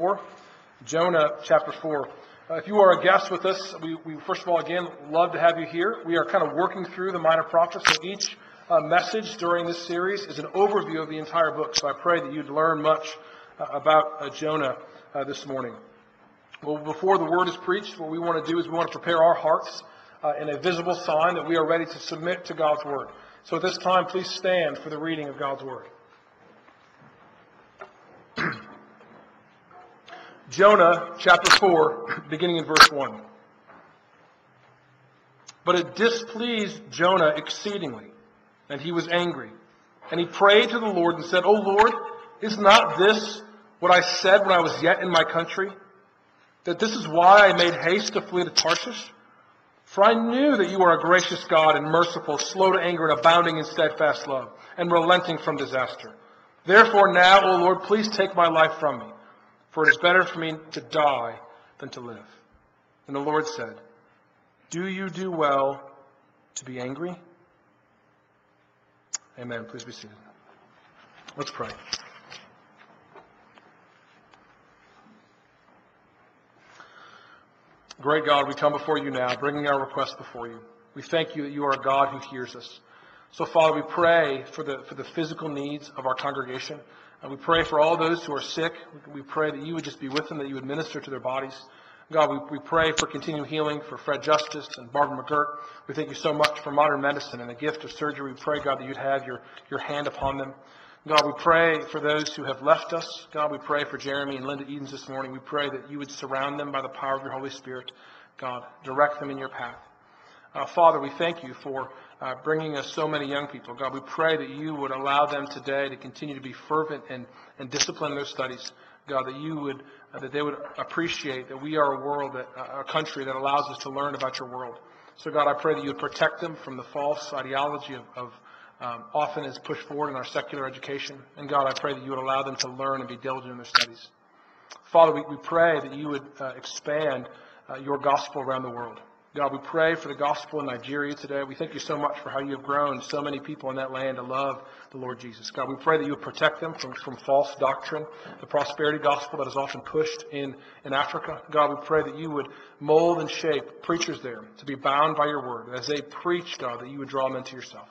4, Jonah chapter 4. Uh, if you are a guest with us, we, we first of all, again, love to have you here. We are kind of working through the minor prophets, so each uh, message during this series is an overview of the entire book. So I pray that you'd learn much uh, about uh, Jonah uh, this morning. Well, before the word is preached, what we want to do is we want to prepare our hearts uh, in a visible sign that we are ready to submit to God's word. So at this time, please stand for the reading of God's word. Jonah chapter 4, beginning in verse 1. But it displeased Jonah exceedingly, and he was angry. And he prayed to the Lord and said, O Lord, is not this what I said when I was yet in my country? That this is why I made haste to flee to Tarshish? For I knew that you are a gracious God and merciful, slow to anger and abounding in steadfast love, and relenting from disaster. Therefore now, O Lord, please take my life from me. For it is better for me to die than to live. And the Lord said, Do you do well to be angry? Amen. Please be seated. Let's pray. Great God, we come before you now, bringing our request before you. We thank you that you are a God who hears us. So, Father, we pray for the, for the physical needs of our congregation. We pray for all those who are sick. We pray that you would just be with them, that you would minister to their bodies. God, we, we pray for continued healing for Fred Justice and Barbara McGirt. We thank you so much for modern medicine and the gift of surgery. We pray, God, that you'd have your, your hand upon them. God, we pray for those who have left us. God, we pray for Jeremy and Linda Edens this morning. We pray that you would surround them by the power of your Holy Spirit. God, direct them in your path. Uh, Father, we thank you for uh, bringing us so many young people. God, we pray that you would allow them today to continue to be fervent and, and discipline their studies. God, that you would, uh, that they would appreciate that we are a world, that, uh, a country that allows us to learn about your world. So God, I pray that you would protect them from the false ideology of, of um, often is pushed forward in our secular education. And God, I pray that you would allow them to learn and be diligent in their studies. Father, we, we pray that you would uh, expand uh, your gospel around the world. God, we pray for the gospel in Nigeria today. We thank you so much for how you have grown so many people in that land to love the Lord Jesus. God, we pray that you would protect them from, from false doctrine, the prosperity gospel that is often pushed in, in Africa. God, we pray that you would mold and shape preachers there to be bound by your word. And As they preach, God, that you would draw them into yourself.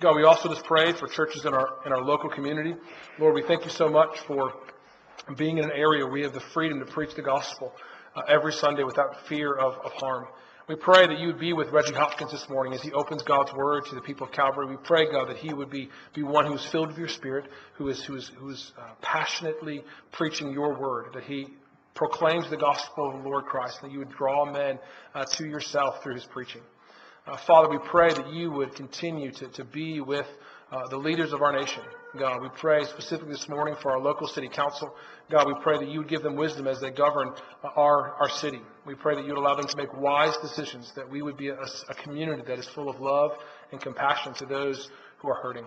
God, we also just pray for churches in our, in our local community. Lord, we thank you so much for being in an area where we have the freedom to preach the gospel uh, every Sunday without fear of, of harm. We pray that you would be with Reggie Hopkins this morning as he opens God's word to the people of Calvary. We pray, God, that he would be, be one who is filled with your spirit, who is, who is, who is uh, passionately preaching your word, that he proclaims the gospel of the Lord Christ, and that you would draw men uh, to yourself through his preaching. Uh, Father, we pray that you would continue to, to be with uh, the leaders of our nation. God, we pray specifically this morning for our local city council. God, we pray that you would give them wisdom as they govern our, our city. We pray that you would allow them to make wise decisions, that we would be a, a community that is full of love and compassion to those who are hurting.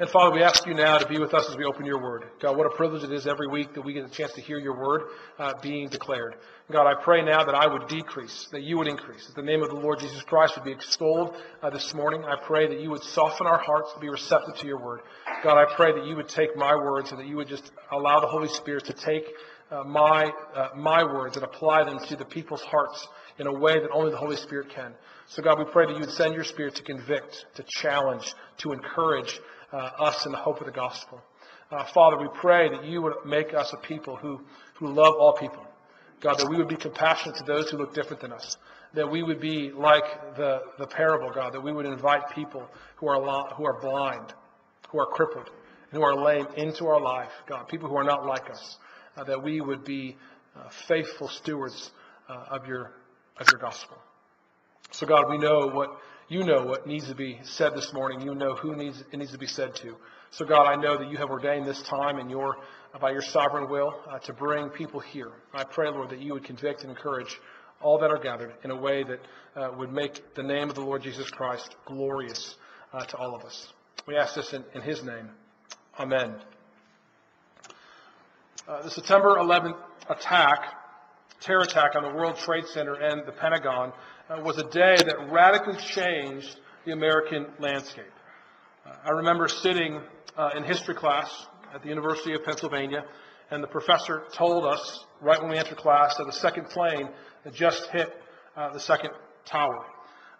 And Father, we ask you now to be with us as we open your word. God, what a privilege it is every week that we get a chance to hear your word uh, being declared. God, I pray now that I would decrease, that you would increase, that the name of the Lord Jesus Christ would be extolled uh, this morning. I pray that you would soften our hearts to be receptive to your word. God, I pray that you would take my words and that you would just allow the Holy Spirit to take uh, my, uh, my words and apply them to the people's hearts in a way that only the Holy Spirit can. So God, we pray that you would send your Spirit to convict, to challenge, to encourage, uh, us in the hope of the gospel. Uh, Father, we pray that you would make us a people who, who love all people. God, that we would be compassionate to those who look different than us. That we would be like the, the parable, God, that we would invite people who are, who are blind, who are crippled, who are lame into our life, God, people who are not like us. Uh, that we would be uh, faithful stewards uh, of, your, of your gospel. So, God, we know what you know what needs to be said this morning. You know who needs it needs to be said to. So, God, I know that you have ordained this time in your by your sovereign will uh, to bring people here. I pray, Lord, that you would convict and encourage all that are gathered in a way that uh, would make the name of the Lord Jesus Christ glorious uh, to all of us. We ask this in, in His name. Amen. Uh, the September 11th attack, terror attack on the World Trade Center and the Pentagon uh, was a day that radically changed the American landscape. Uh, I remember sitting uh, in history class at the University of Pennsylvania, and the professor told us right when we entered class that the second plane had just hit uh, the second tower.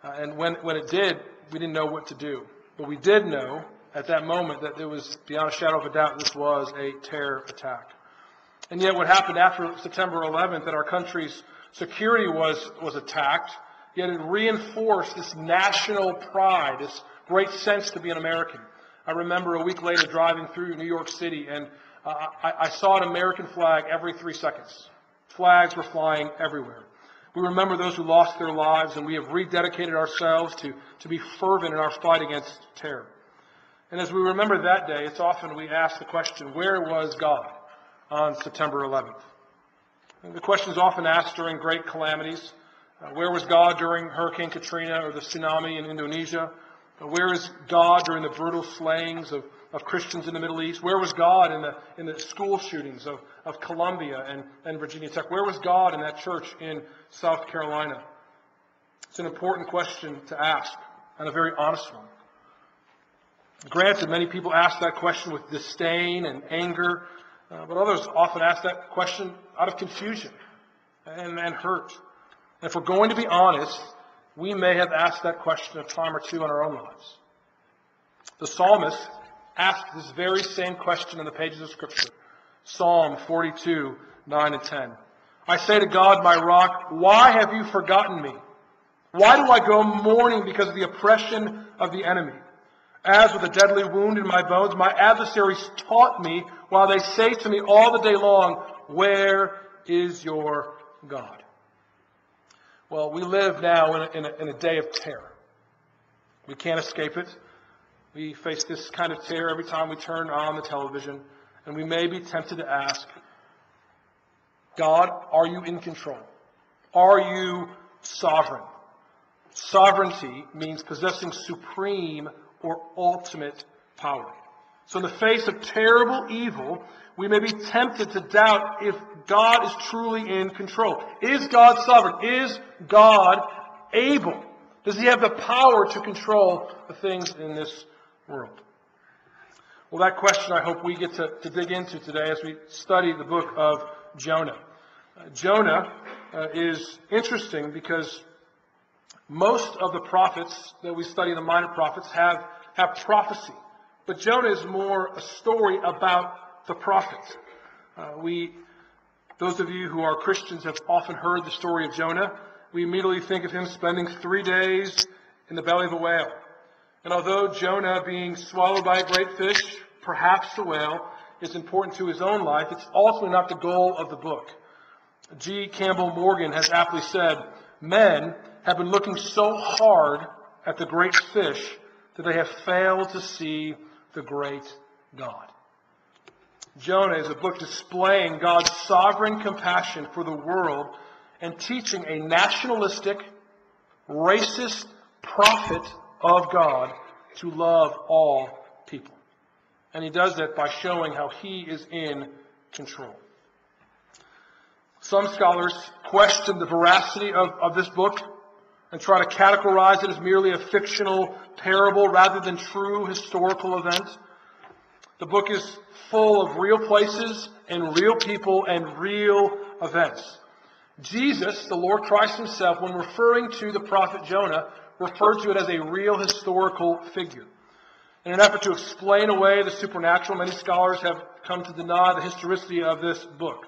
Uh, and when, when it did, we didn't know what to do. But we did know at that moment that there was, beyond a shadow of a doubt, this was a terror attack. And yet, what happened after September 11th, that our country's security was, was attacked, yet it reinforced this national pride, this great sense to be an American. I remember a week later driving through New York City, and uh, I, I saw an American flag every three seconds. Flags were flying everywhere. We remember those who lost their lives, and we have rededicated ourselves to, to be fervent in our fight against terror. And as we remember that day, it's often we ask the question, where was God on September 11th? And the question is often asked during great calamities. Uh, where was God during Hurricane Katrina or the tsunami in Indonesia? Uh, where is God during the brutal slayings of, of Christians in the Middle East? Where was God in the, in the school shootings of, of Columbine and, and Virginia Tech? Where was God in that church in South Carolina? It's an important question to ask, and a very honest one. Granted, many people ask that question with disdain and anger, uh, but others often ask that question out of confusion and, and hurt. And if we're going to be honest, we may have asked that question a time or two in our own lives. The psalmist asked this very same question in the pages of Scripture. Psalm 42, 9 and 10. I say to God, my rock, why have you forgotten me? Why do I go mourning because of the oppression of the enemy? As with a deadly wound in my bones, my adversaries taunt me while they say to me all the day long, Where is your God? Well, we live now in a, in a, in a day of terror. We can't escape it. We face this kind of terror every time we turn on the television, and we may be tempted to ask, God, are you in control? Are you sovereign? Sovereignty means possessing supreme or ultimate power. So in the face of terrible evil, we may be tempted to doubt if God is truly in control. Is God sovereign? Is God able? Does he have the power to control the things in this world? Well, that question I hope we get to, to dig into today as we study the book of Jonah. Uh, Jonah uh, is interesting because most of the prophets that we study, the minor prophets, have, have prophecy. But Jonah is more a story about the prophets. Uh, we, those of you who are Christians have often heard the story of Jonah. We immediately think of him spending three days in the belly of a whale. And although Jonah being swallowed by a great fish, perhaps the whale, is important to his own life, it's ultimately not the goal of the book. G. Campbell Morgan has aptly said, men have been looking so hard at the great fish that they have failed to see the great God. Jonah is a book displaying God's sovereign compassion for the world and teaching a nationalistic, racist prophet of God to love all people. And he does that by showing how he is in control. Some scholars question the veracity of, of this book and try to categorize it as merely a fictional parable rather than true historical event. The book is full of real places and real people and real events. Jesus, the Lord Christ himself, when referring to the prophet Jonah, referred to it as a real historical figure. In an effort to explain away the supernatural, many scholars have come to deny the historicity of this book.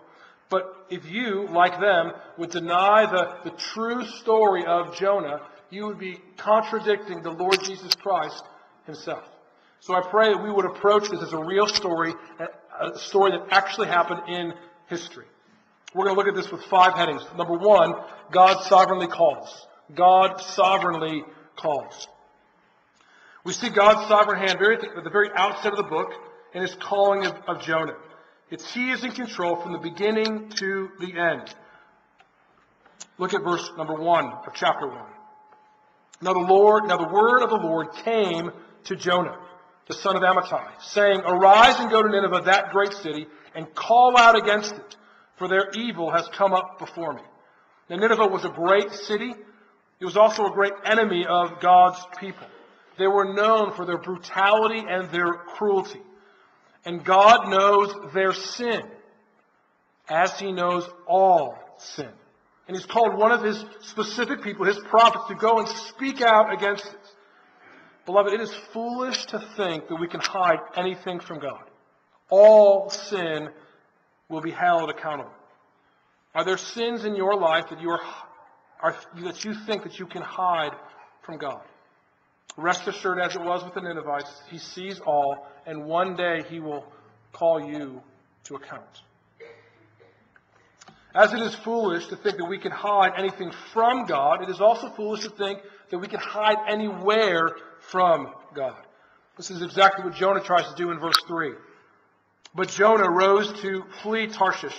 But if you, like them, would deny the, the true story of Jonah, you would be contradicting the Lord Jesus Christ himself. So I pray that we would approach this as a real story, a story that actually happened in history. We're going to look at this with five headings. Number one, God sovereignly calls. God sovereignly calls. We see God's sovereign hand very, at the very outset of the book in his calling of, of Jonah. It's He is in control from the beginning to the end. Look at verse number one of chapter one. Now the Lord, now the word of the Lord came to Jonah, the son of Amittai, saying, Arise and go to Nineveh, that great city, and call out against it, for their evil has come up before me. Now Nineveh was a great city. It was also a great enemy of God's people. They were known for their brutality and their cruelty. And God knows their sin. as he knows all sin. And he's called one of his specific people, his prophets, to go and speak out against it. Beloved, it is foolish to think that we can hide anything from God. All sin will be held accountable. Are there sins in your life that you are, are that you think that you can hide from God? Rest assured, as it was with the Ninevites, He sees all, and one day He will call you to account. As it is foolish to think that we can hide anything from God, it is also foolish to think that we can hide anywhere from God. This is exactly what Jonah tries to do in verse 3. But Jonah rose to flee Tarshish.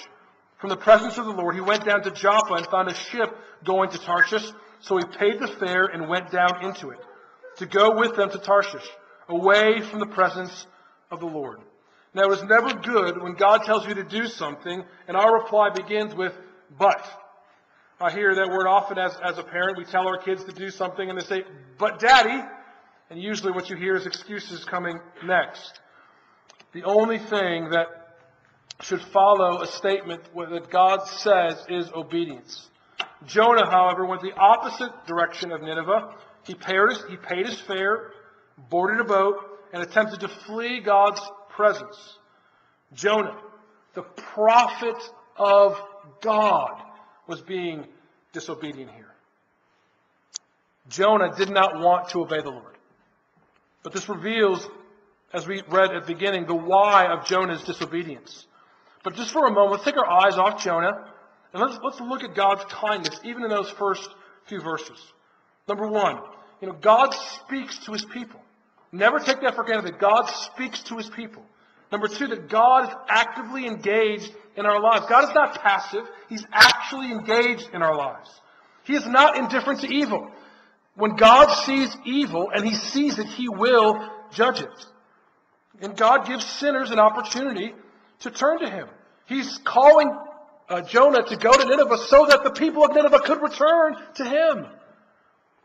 From the presence of the Lord, he went down to Joppa and found a ship going to Tarshish. So he paid the fare and went down into it to go with them to Tarshish, away from the presence of the Lord. Now, it is never good when God tells you to do something, and our reply begins with, but. I hear that word often as, as a parent. We tell our kids to do something, and they say, but daddy. And usually what you hear is excuses coming next. The only thing that should follow a statement that God says is obedience. Jonah, however, went the opposite direction of Nineveh. He paid his, he paid his fare, boarded a boat, and attempted to flee God's presence. Jonah, the prophet of God, was being disobedient here. Jonah did not want to obey the Lord. But this reveals, as we read at the beginning, the why of Jonah's disobedience. But just for a moment, let's take our eyes off Jonah and let's, let's look at God's kindness, even in those first few verses. Number one, you know, God speaks to his people. Never take that for granted that God speaks to his people. Number two, that God is actively engaged in our lives. God is not passive. He's actually engaged in our lives. He is not indifferent to evil. When God sees evil and he sees it, he will judge it. And God gives sinners an opportunity to turn to him. He's calling uh, Jonah to go to Nineveh so that the people of Nineveh could return to him.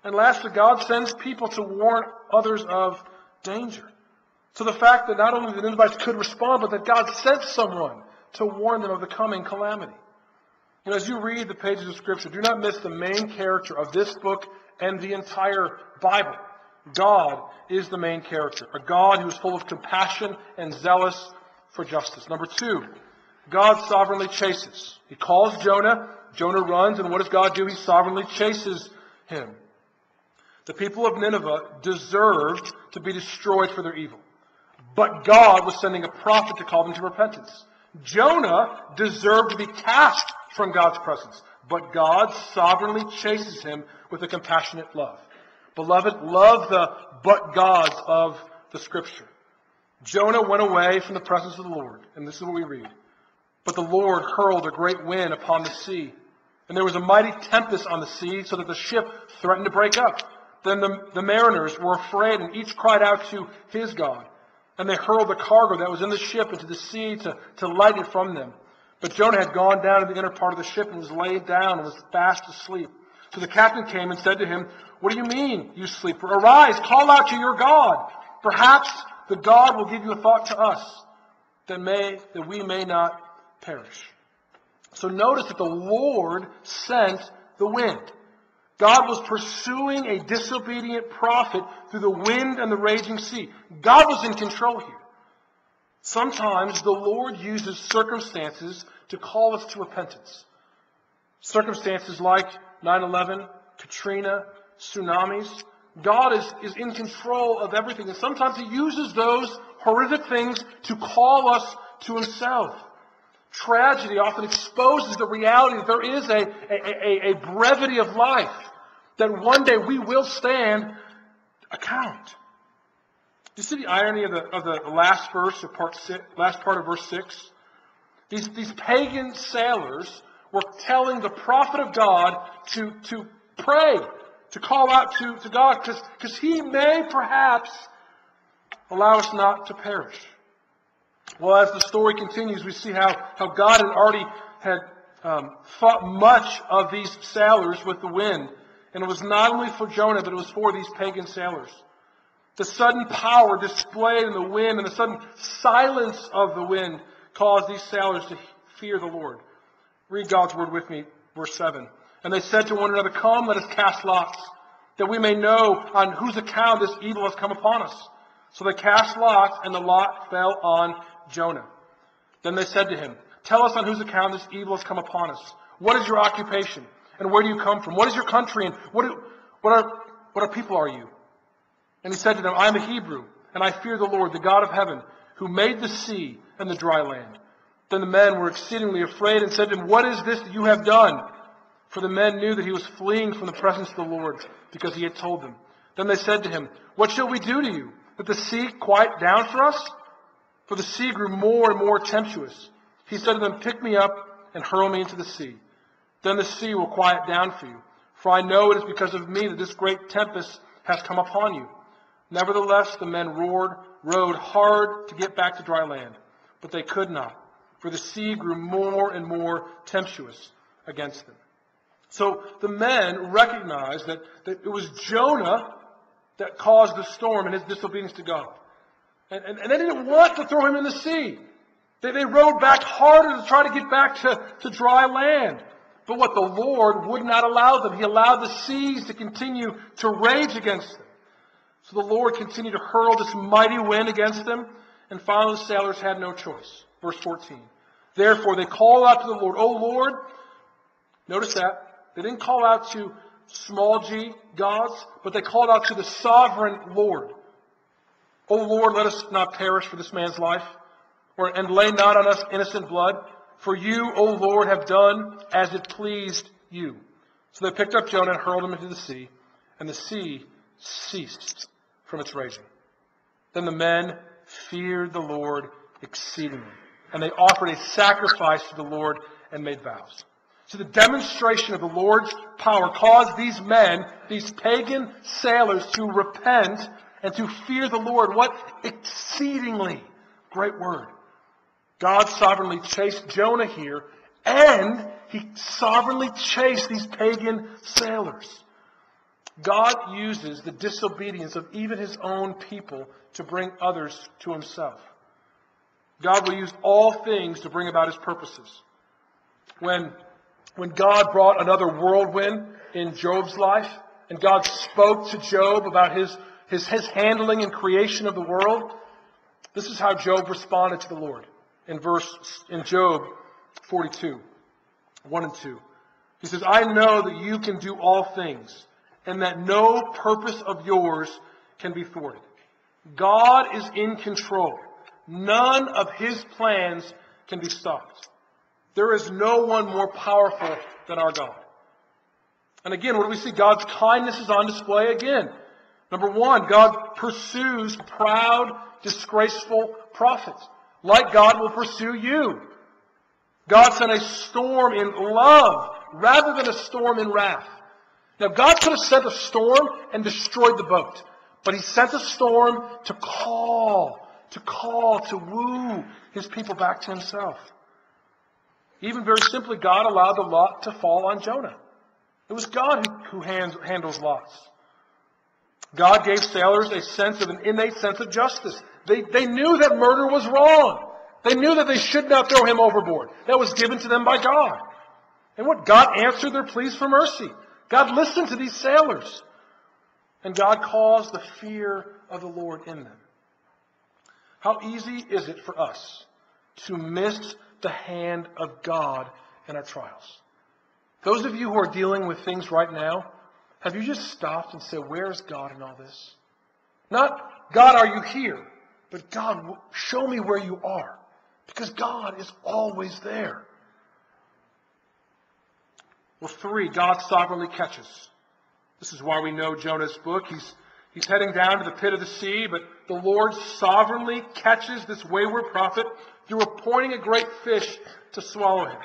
And lastly, God sends people to warn others of danger. So the fact that not only the Ninevites could respond, but that God sent someone to warn them of the coming calamity. You know, as you read the pages of Scripture, do not miss the main character of this book and the entire Bible. God is the main character, a God who is full of compassion and zealous for justice. Number two, God sovereignly chases. He calls Jonah. Jonah runs, and what does God do? He sovereignly chases him. The people of Nineveh deserved to be destroyed for their evil. But God was sending a prophet to call them to repentance. Jonah deserved to be cast from God's presence. But God sovereignly chases him with a compassionate love. Beloved, love the but gods of the scripture. Jonah went away from the presence of the Lord. And this is what we read. But the Lord hurled a great wind upon the sea. And there was a mighty tempest on the sea, so that the ship threatened to break up. Then the, the mariners were afraid, and each cried out to his God. And they hurled the cargo that was in the ship into the sea to, to light it from them. But Jonah had gone down to the inner part of the ship and was laid down and was fast asleep. So the captain came and said to him, What do you mean, you sleeper? Arise, call out to your God. Perhaps the God will give you a thought to us that may that we may not perish. So notice that the Lord sent the wind. God was pursuing a disobedient prophet through the wind and the raging sea. God was in control here. Sometimes the Lord uses circumstances to call us to repentance. Circumstances like 9-11, Katrina, tsunamis. God is, is in control of everything. And sometimes He uses those horrific things to call us to Himself. Tragedy often exposes the reality that there is a, a, a, a brevity of life, that one day we will stand account. Do you see the irony of the, of the last verse of part six, last part of verse 6? These, these pagan sailors were telling the prophet of God to, to pray, to call out to, to God, because he may perhaps allow us not to perish. Well, as the story continues, we see how, how God had already had um, fought much of these sailors with the wind. And it was not only for Jonah, but it was for these pagan sailors. The sudden power displayed in the wind and the sudden silence of the wind caused these sailors to fear the Lord. Read God's word with me, verse 7. And they said to one another, Come, let us cast lots, that we may know on whose account this evil has come upon us. So they cast lots, and the lot fell on Jonah. Then they said to him, Tell us on whose account this evil has come upon us. What is your occupation? And where do you come from? What is your country? And what, do, what, are, what are people are you? And he said to them, I am a Hebrew, and I fear the Lord, the God of heaven, who made the sea and the dry land. Then the men were exceedingly afraid and said to him, What is this that you have done? For the men knew that he was fleeing from the presence of the Lord, because he had told them. Then they said to him, What shall we do to you? That the sea quiet down for us? For the sea grew more and more tempestuous. He said to them, Pick me up and hurl me into the sea. Then the sea will quiet down for you. For I know it is because of me that this great tempest has come upon you. Nevertheless, the men roared, rowed hard to get back to dry land, but they could not, for the sea grew more and more tempestuous against them. So the men recognized that, that it was Jonah that caused the storm and his disobedience to God. And, and, and they didn't want to throw him in the sea. They, they rowed back harder to try to get back to, to dry land. But what the Lord would not allow them. He allowed the seas to continue to rage against them. So the Lord continued to hurl this mighty wind against them, and finally the sailors had no choice. Verse 14. Therefore they called out to the Lord, O Lord, notice that. They didn't call out to small g gods, but they called out to the sovereign Lord. O Lord, let us not perish for this man's life, or, and lay not on us innocent blood. For you, O Lord, have done as it pleased you. So they picked up Jonah and hurled him into the sea, and the sea ceased from its raging. Then the men feared the Lord exceedingly, and they offered a sacrifice to the Lord and made vows. So the demonstration of the Lord's power caused these men, these pagan sailors, to repent and to fear the Lord. What exceedingly great word. God sovereignly chased Jonah here, and he sovereignly chased these pagan sailors. God uses the disobedience of even his own people to bring others to himself. God will use all things to bring about his purposes. When, when God brought another whirlwind in Job's life, and God spoke to Job about his, his, his handling and creation of the world, this is how Job responded to the Lord in verse in Job 42, 1 and 2. He says, I know that you can do all things, and that no purpose of yours can be thwarted. God is in control. None of his plans can be stopped. There is no one more powerful than our God. And again, what do we see? God's kindness is on display again. Number one, God pursues proud, disgraceful prophets like God will pursue you. God sent a storm in love rather than a storm in wrath. Now, God could have sent a storm and destroyed the boat, but He sent a storm to call, to call, to woo His people back to Himself. Even very simply, God allowed the lot to fall on Jonah. It was God who, who handles lots. God gave sailors a sense of an innate sense of justice. They, they knew that murder was wrong. They knew that they should not throw him overboard. That was given to them by God. And what? God answered their pleas for mercy. God listened to these sailors. And God caused the fear of the Lord in them. How easy is it for us to miss the hand of God in our trials? Those of you who are dealing with things right now, have you just stopped and said, Where is God in all this? Not, God, are you here? But God, show me where you are. Because God is always there. Well, three, God sovereignly catches. This is why we know Jonah's book. He's, he's heading down to the pit of the sea, but the Lord sovereignly catches this wayward prophet through appointing a great fish to swallow him.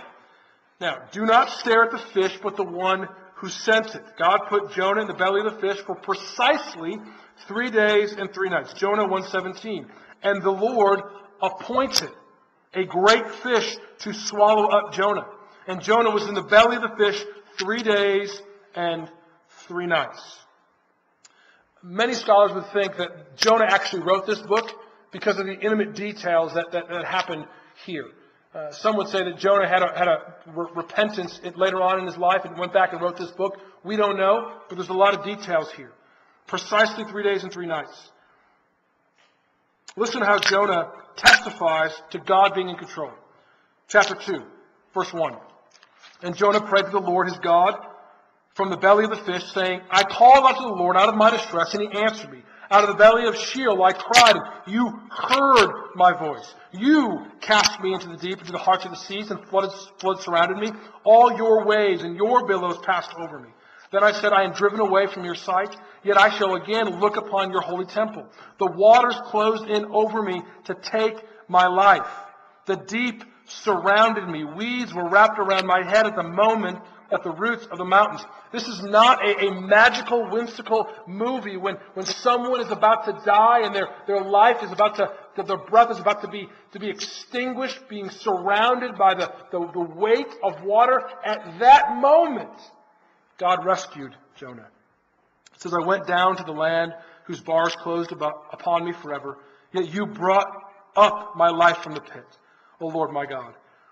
Now, do not stare at the fish, but the one who sent it. God put Jonah in the belly of the fish for precisely three days and three nights. Jonah 117. And the Lord appointed a great fish to swallow up Jonah. And Jonah was in the belly of the fish three days and three nights. Many scholars would think that Jonah actually wrote this book because of the intimate details that, that, that happened here. Uh, some would say that Jonah had a, had a re- repentance later on in his life and went back and wrote this book. We don't know, but there's a lot of details here. Precisely three days and three nights. Listen to how Jonah testifies to God being in control. Chapter 2, verse 1. And Jonah prayed to the Lord his God from the belly of the fish, saying, I called unto the Lord out of my distress, and he answered me. Out of the belly of Sheol I cried, you heard my voice. You cast me into the deep, into the hearts of the seas, and floods, floods surrounded me. All your waves and your billows passed over me. Then I said, I am driven away from your sight, yet I shall again look upon your holy temple. The waters closed in over me to take my life. The deep surrounded me. Weeds were wrapped around my head at the moment at the roots of the mountains. This is not a, a, magical, whimsical movie when, when someone is about to die and their, their life is about to, their breath is about to be, to be extinguished, being surrounded by the, the, the weight of water. At that moment, God rescued Jonah. It says, I went down to the land whose bars closed about, upon me forever, yet you brought up my life from the pit, O Lord my God.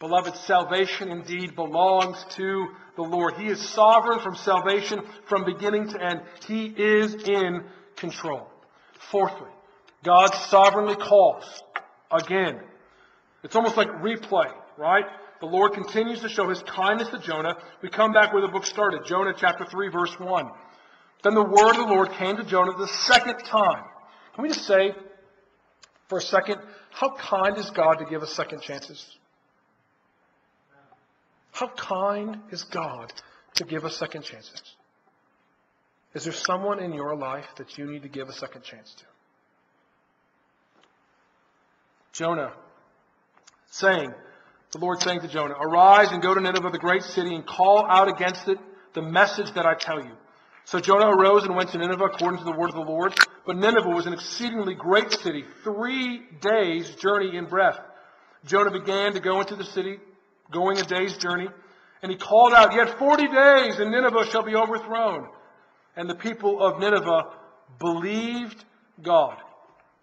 Beloved, salvation indeed belongs to the Lord. He is sovereign from salvation from beginning to end. He is in control. Fourthly, God sovereignly calls again. It's almost like replay, right? The Lord continues to show his kindness to Jonah. We come back where the book started, Jonah chapter 3, verse 1. Then the word of the Lord came to Jonah the second time. Can we just say for a second, how kind is God to give us second chances? How kind is God to give us second chances? Is there someone in your life that you need to give a second chance to? Jonah saying, the Lord saying to Jonah, Arise and go to Nineveh, the great city, and call out against it the message that I tell you. So Jonah arose and went to Nineveh according to the word of the Lord. But Nineveh was an exceedingly great city, three days' journey in breadth. Jonah began to go into the city, going a day's journey, and he called out, Yet forty days, and Nineveh shall be overthrown. And the people of Nineveh believed God.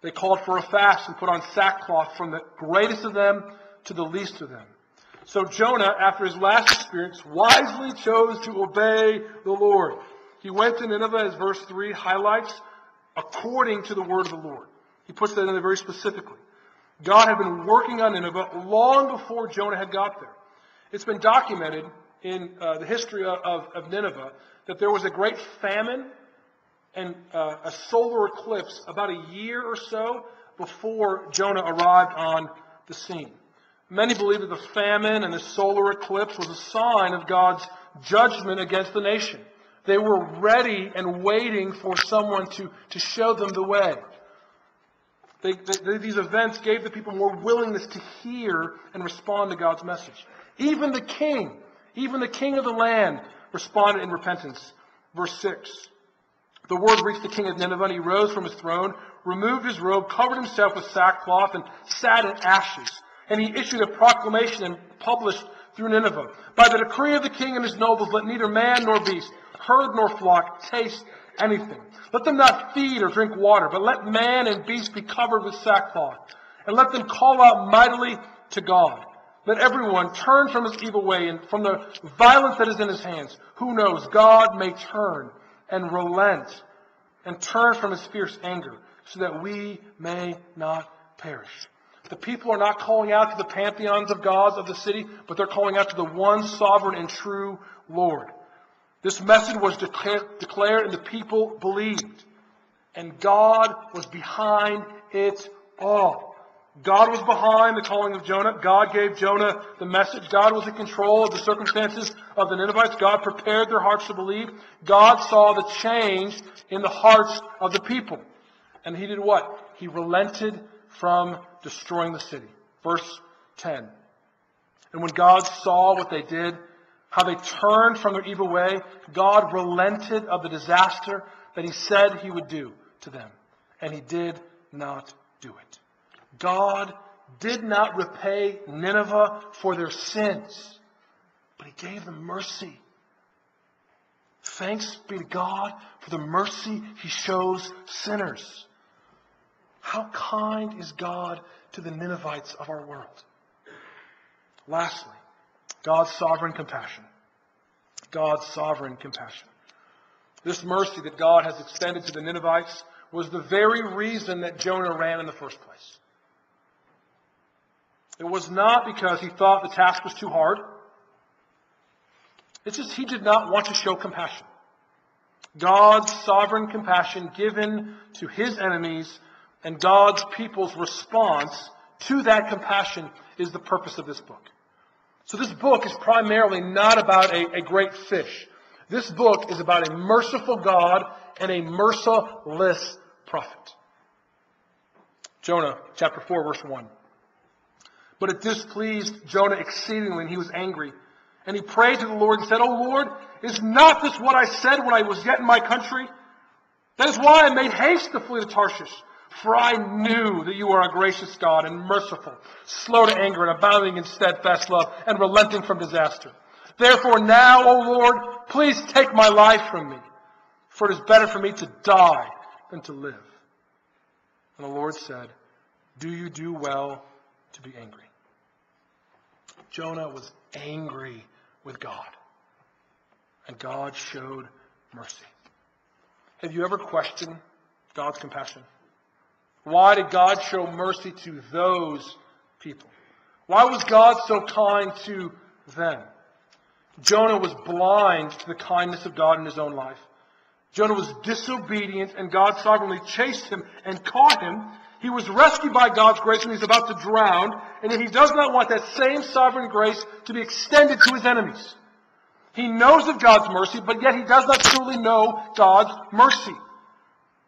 They called for a fast and put on sackcloth from the greatest of them to the least of them. So Jonah, after his last experience, wisely chose to obey the Lord. He went to Nineveh, as verse 3 highlights, according to the word of the Lord. He puts that in there very specifically. God had been working on Nineveh long before Jonah had got there. It's been documented in uh, the history of, of, Nineveh that there was a great famine and uh, a solar eclipse about a year or so before Jonah arrived on the scene. Many believe that the famine and the solar eclipse was a sign of God's judgment against the nation. They were ready and waiting for someone to, to show them the way. They, they, these events gave the people more willingness to hear and respond to God's message. Even the king, even the king of the land, responded in repentance. Verse 6. The word reached the king of Nineveh, and he rose from his throne, removed his robe, covered himself with sackcloth, and sat in ashes. And he issued a proclamation and published through Nineveh. By the decree of the king and his nobles, let neither man nor beast, herd nor flock taste anything. Let them not feed or drink water, but let man and beast be covered with sackcloth. And let them call out mightily to God. Let everyone turn from his evil way and from the violence that is in his hands. Who knows? God may turn and relent and turn from his fierce anger so that we may not perish. The people are not calling out to the pantheons of gods of the city, but they're calling out to the one sovereign and true Lord. This message was declared and the people believed. And God was behind it all. God was behind the calling of Jonah. God gave Jonah the message. God was in control of the circumstances of the Ninevites. God prepared their hearts to believe. God saw the change in the hearts of the people. And he did what? He relented from destroying the city. Verse 10. And when God saw what they did, how they turned from their evil way, God relented of the disaster that he said he would do to them. And he did not do it. God did not repay Nineveh for their sins, but he gave them mercy. Thanks be to God for the mercy he shows sinners. How kind is God to the Ninevites of our world? Lastly, God's sovereign compassion. God's sovereign compassion. This mercy that God has extended to the Ninevites was the very reason that Jonah ran in the first place. It was not because he thought the task was too hard. It's just he did not want to show compassion. God's sovereign compassion given to his enemies and God's people's response to that compassion is the purpose of this book. So this book is primarily not about a, a great fish. This book is about a merciful God and a merciless prophet. Jonah chapter 4 verse 1. But it displeased Jonah exceedingly and he was angry. And he prayed to the Lord and said, Oh Lord, is not this what I said when I was yet in my country? That is why I made haste to flee to Tarshish. For I knew that you are a gracious God and merciful, slow to anger and abounding in steadfast love and relenting from disaster. Therefore now, O Lord, please take my life from me, for it is better for me to die than to live. And the Lord said, Do you do well to be angry? Jonah was angry with God. And God showed mercy. Have you ever questioned God's compassion? Why did God show mercy to those people? Why was God so kind to them? Jonah was blind to the kindness of God in his own life. Jonah was disobedient and God sovereignly chased him and caught him. He was rescued by God's grace when he's about to drown, and yet he does not want that same sovereign grace to be extended to his enemies. He knows of God's mercy, but yet he does not truly know God's mercy.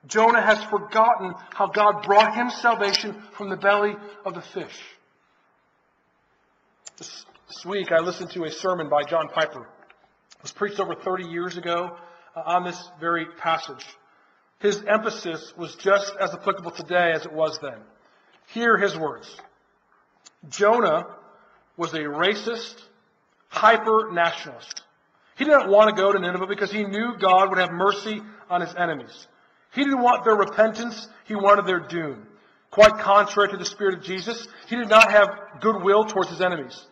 Jonah has forgotten how God brought him salvation from the belly of the fish. This, this week I listened to a sermon by John Piper. It was preached over 30 years ago uh, on this very passage. His emphasis was just as applicable today as it was then. Hear his words. Jonah was a racist, hyper nationalist. He didn't want to go to Nineveh because he knew God would have mercy on his enemies. He didn't want their repentance, he wanted their doom. Quite contrary to the spirit of Jesus, he did not have goodwill towards his enemies.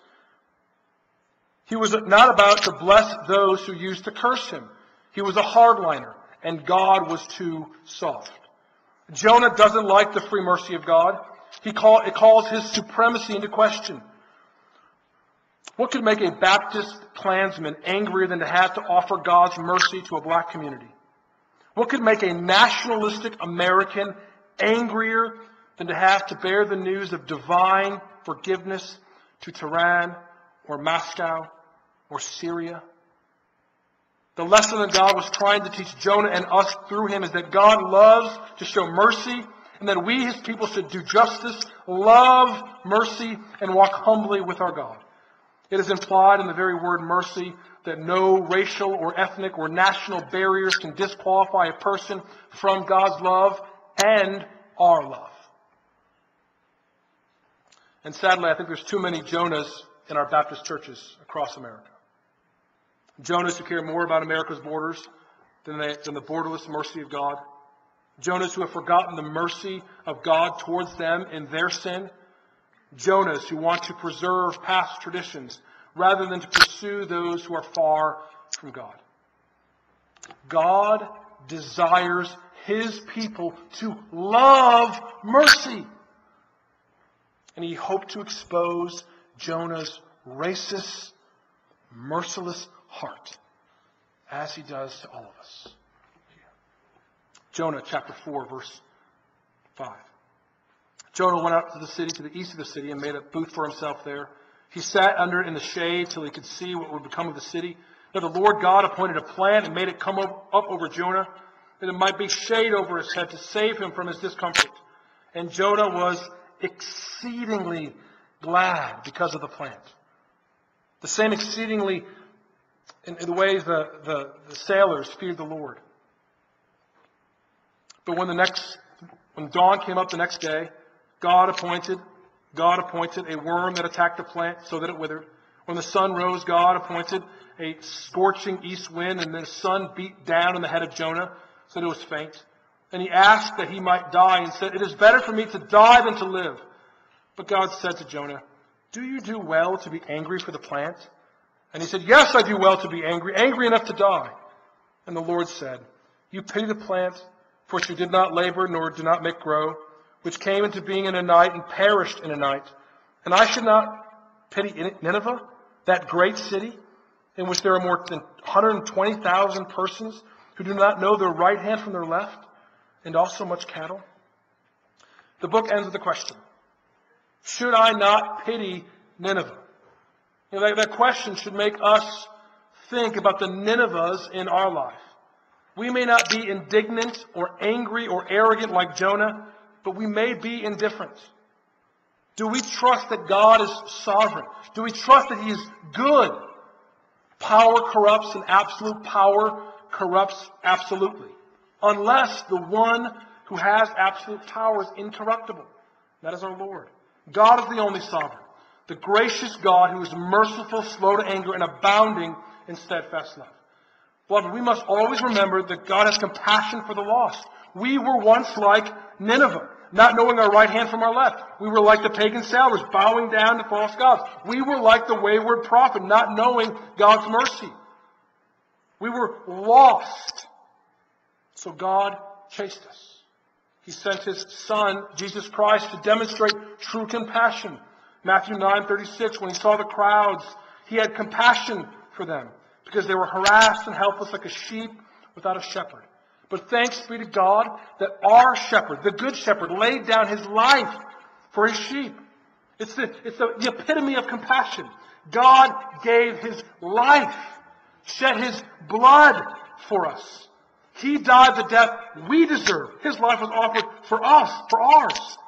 He was not about to bless those who used to curse him. He was a hardliner, and God was too soft. Jonah doesn't like the free mercy of God. He call, it calls his supremacy into question. What could make a Baptist Klansman angrier than to have to offer God's mercy to a black community? What could make a nationalistic American angrier than to have to bear the news of divine forgiveness to Tehran or Moscow or Syria? The lesson that God was trying to teach Jonah and us through him is that God loves to show mercy and that we, his people, should do justice, love mercy, and walk humbly with our God. It is implied in the very word mercy that no racial or ethnic or national barriers can disqualify a person from God's love and our love. And sadly, I think there's too many Jonahs in our Baptist churches across America. Jonahs who care more about America's borders than, they, than the borderless mercy of God. Jonahs who have forgotten the mercy of God towards them in their sin Jonahs who want to preserve past traditions rather than to pursue those who are far from God. God desires his people to love mercy. And he hoped to expose Jonah's racist, merciless heart, as he does to all of us. Jonah chapter 4, verse 5. Jonah went out to the city, to the east of the city, and made a booth for himself there. He sat under in the shade till he could see what would become of the city. Now the Lord God appointed a plant and made it come up, up over Jonah, that it might be shade over his head to save him from his discomfort. And Jonah was exceedingly glad because of the plant. The same exceedingly in, in the way the, the, the sailors feared the Lord. But when the next, when dawn came up the next day, God appointed, God appointed a worm that attacked the plant so that it withered. When the sun rose, God appointed a scorching east wind, and the sun beat down on the head of Jonah so that it was faint. And he asked that he might die and said, It is better for me to die than to live. But God said to Jonah, Do you do well to be angry for the plant? And he said, Yes, I do well to be angry, angry enough to die. And the Lord said, You pity the plant, for she did not labor nor did not make grow, which came into being in a night and perished in a night. And I should not pity Nineveh, that great city, in which there are more than 120,000 persons who do not know their right hand from their left, and also much cattle? The book ends with a question Should I not pity Nineveh? You know, that, that question should make us think about the Ninevehs in our life. We may not be indignant or angry or arrogant like Jonah, but we may be indifferent. Do we trust that God is sovereign? Do we trust that He is good? Power corrupts and absolute power corrupts absolutely. Unless the one who has absolute power is incorruptible. That is our Lord. God is the only sovereign. The gracious God who is merciful, slow to anger, and abounding in steadfast love. Beloved, we must always remember that God has compassion for the lost. We were once like Nineveh, not knowing our right hand from our left. We were like the pagan sailors, bowing down to false gods. We were like the wayward prophet, not knowing God's mercy. We were lost. So God chased us. He sent his son, Jesus Christ, to demonstrate true compassion. Matthew 9:36 when he saw the crowds, he had compassion for them because they were harassed and helpless like a sheep without a shepherd. But thanks be to God that our shepherd, the good shepherd, laid down his life for his sheep. It's the, it's the, the epitome of compassion. God gave his life, shed his blood for us. He died the death we deserve. His life was offered for us, for ours.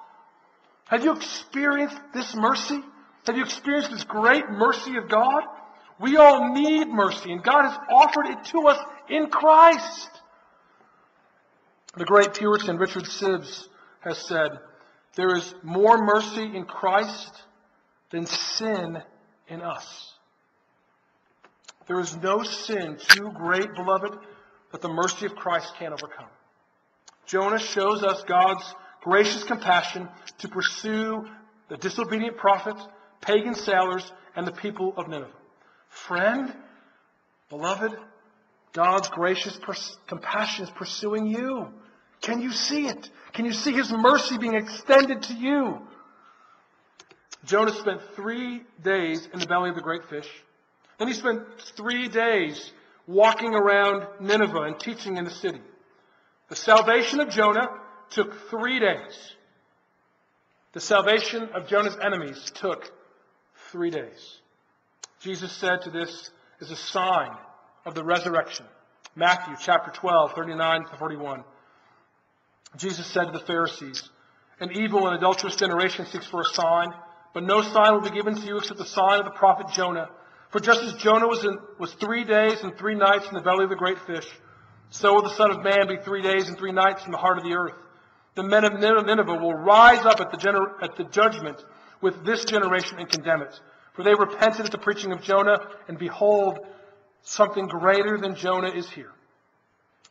Have you experienced this mercy? Have you experienced this great mercy of God? We all need mercy, and God has offered it to us in Christ. The great Puritan Richard Sibbes has said, There is more mercy in Christ than sin in us. There is no sin too great, beloved, that the mercy of Christ can't overcome. Jonah shows us God's gracious compassion to pursue the disobedient prophets, pagan sailors, and the people of Nineveh. Friend, beloved, God's gracious pers- compassion is pursuing you. Can you see it? Can you see His mercy being extended to you? Jonah spent three days in the belly of the great fish. Then he spent three days walking around Nineveh and teaching in the city. The salvation of Jonah took three days. The salvation of Jonah's enemies took three days. Jesus said to this is a sign of the resurrection. Matthew chapter 12, 39 to 41. Jesus said to the Pharisees, An evil and adulterous generation seeks for a sign, but no sign will be given to you except the sign of the prophet Jonah. For just as Jonah was, in, was three days and three nights in the belly of the great fish, so will the Son of Man be three days and three nights in the heart of the earth. The men of Nineveh will rise up at the, gener- at the judgment with this generation and condemn it. For they repented at the preaching of Jonah, and behold, something greater than Jonah is here.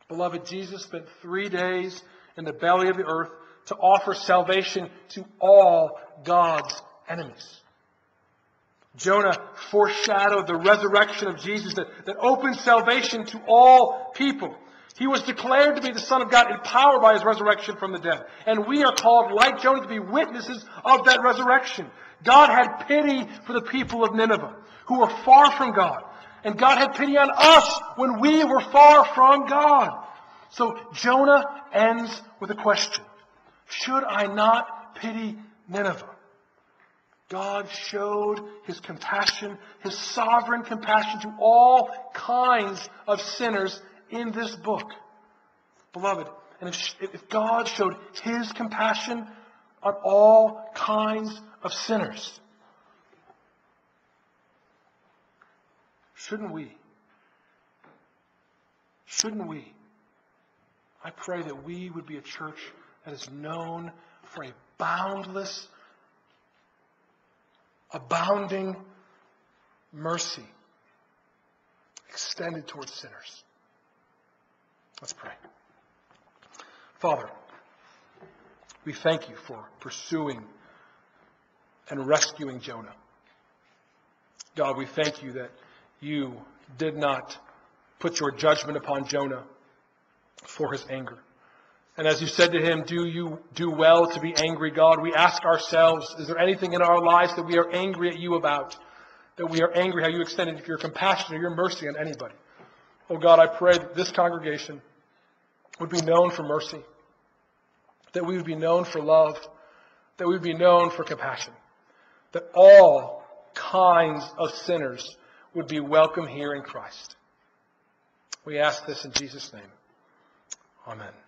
Beloved, Jesus spent three days in the belly of the earth to offer salvation to all God's enemies. Jonah foreshadowed the resurrection of Jesus that, that opened salvation to all people. He was declared to be the Son of God, empowered by his resurrection from the dead. And we are called, like Jonah, to be witnesses of that resurrection. God had pity for the people of Nineveh, who were far from God. And God had pity on us when we were far from God. So Jonah ends with a question. Should I not pity Nineveh? God showed his compassion, his sovereign compassion to all kinds of sinners in this book. Beloved, and if, if God showed his compassion on all kinds of sinners. Shouldn't we? shouldn't we? I pray that we would be a church that is known for a boundless, abounding mercy extended towards sinners. Let's pray. Father, we thank you for pursuing and rescuing Jonah. God, we thank you that you did not put your judgment upon Jonah for his anger. And as you said to him, do you do well to be angry, God? We ask ourselves, is there anything in our lives that we are angry at you about? That we are angry how you extended your compassion or your mercy on anybody? Oh God, I pray that this congregation would be known for mercy, that we would be known for love, that we would be known for compassion, that all kinds of sinners would be welcome here in Christ. We ask this in Jesus' name. Amen.